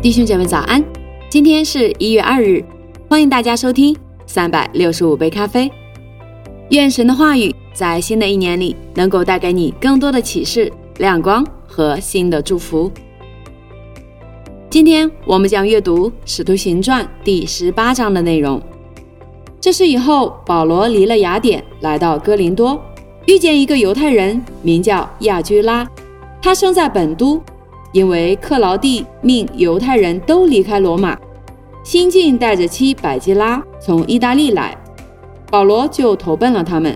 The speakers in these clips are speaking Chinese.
弟兄姐妹早安，今天是一月二日，欢迎大家收听三百六十五杯咖啡。愿神的话语在新的一年里能够带给你更多的启示、亮光和新的祝福。今天我们将阅读《使徒行传》第十八章的内容。这是以后保罗离了雅典，来到哥林多，遇见一个犹太人，名叫亚居拉，他生在本都。因为克劳地命犹太人都离开罗马，新晋带着妻百基拉从意大利来，保罗就投奔了他们。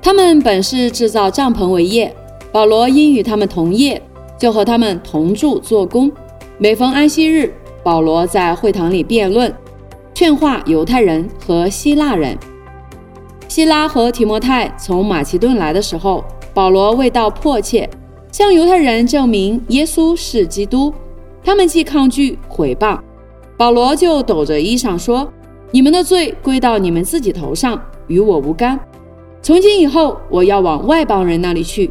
他们本是制造帐篷为业，保罗因与他们同业，就和他们同住做工。每逢安息日，保罗在会堂里辩论，劝化犹太人和希腊人。希拉和提摩太从马其顿来的时候，保罗未到迫切。向犹太人证明耶稣是基督，他们既抗拒毁谤，保罗就抖着衣裳说：“你们的罪归到你们自己头上，与我无干。从今以后，我要往外邦人那里去。”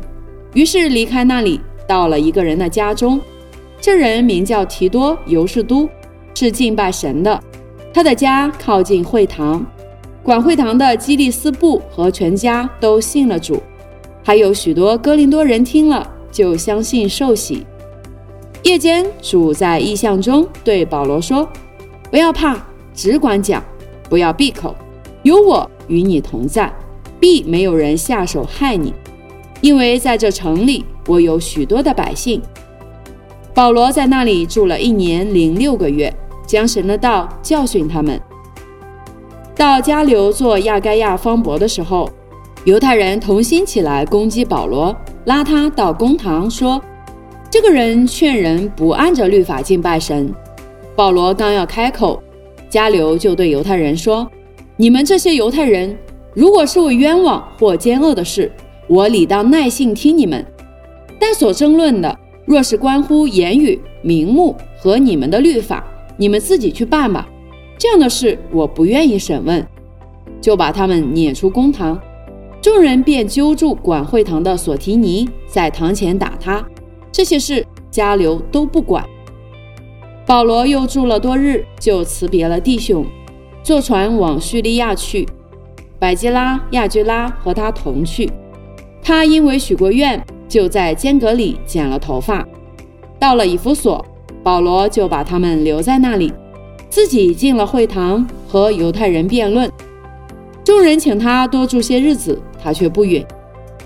于是离开那里，到了一个人的家中。这人名叫提多尤士都，是敬拜神的。他的家靠近会堂，管会堂的基利斯布和全家都信了主，还有许多哥林多人听了。就相信受洗。夜间，主在异象中对保罗说：“不要怕，只管讲，不要闭口。有我与你同在，必没有人下手害你，因为在这城里，我有许多的百姓。”保罗在那里住了一年零六个月，将神的道教训他们。到加流做亚该亚方伯的时候，犹太人同心起来攻击保罗。拉他到公堂说：“这个人劝人不按着律法敬拜神。”保罗刚要开口，加流就对犹太人说：“你们这些犹太人，如果是为冤枉或奸恶的事，我理当耐性听你们；但所争论的，若是关乎言语、名目和你们的律法，你们自己去办吧。这样的事，我不愿意审问。”就把他们撵出公堂。众人便揪住管会堂的索提尼，在堂前打他。这些事加流都不管。保罗又住了多日，就辞别了弟兄，坐船往叙利亚去。百基拉、亚居拉和他同去。他因为许过愿，就在间隔里剪了头发。到了以弗所，保罗就把他们留在那里，自己进了会堂和犹太人辩论。众人请他多住些日子。他却不允，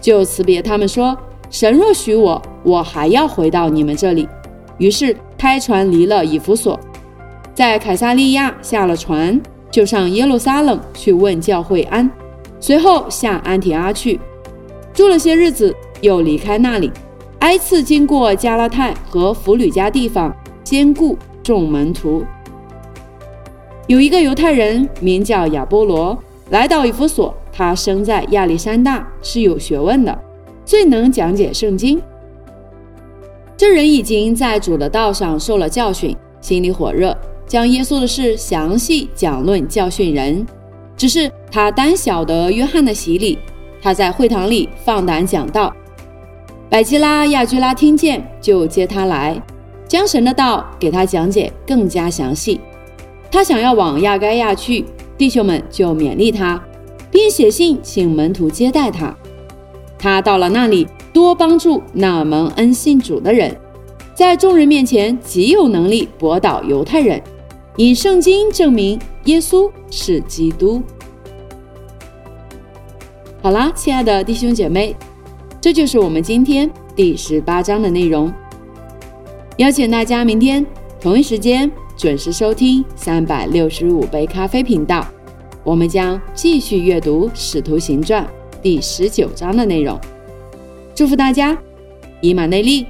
就辞别他们说：“神若许我，我还要回到你们这里。”于是开船离了以弗所，在凯撒利亚下了船，就上耶路撒冷去问教会安。随后下安提阿去，住了些日子，又离开那里，挨次经过加拉太和弗吕家地方，兼顾众门徒。有一个犹太人名叫亚波罗，来到以弗所。他生在亚历山大，是有学问的，最能讲解圣经。这人已经在主的道上受了教训，心里火热，将耶稣的事详细讲论教训人。只是他单晓得约翰的洗礼，他在会堂里放胆讲道。百基拉、亚居拉听见，就接他来，将神的道给他讲解更加详细。他想要往亚该亚去，弟兄们就勉励他。并写信请门徒接待他。他到了那里，多帮助那蒙恩信主的人，在众人面前极有能力驳倒犹太人，以圣经证明耶稣是基督。好啦，亲爱的弟兄姐妹，这就是我们今天第十八章的内容。邀请大家明天同一时间准时收听三百六十五杯咖啡频道。我们将继续阅读《使徒行传》第十九章的内容。祝福大家，以马内利。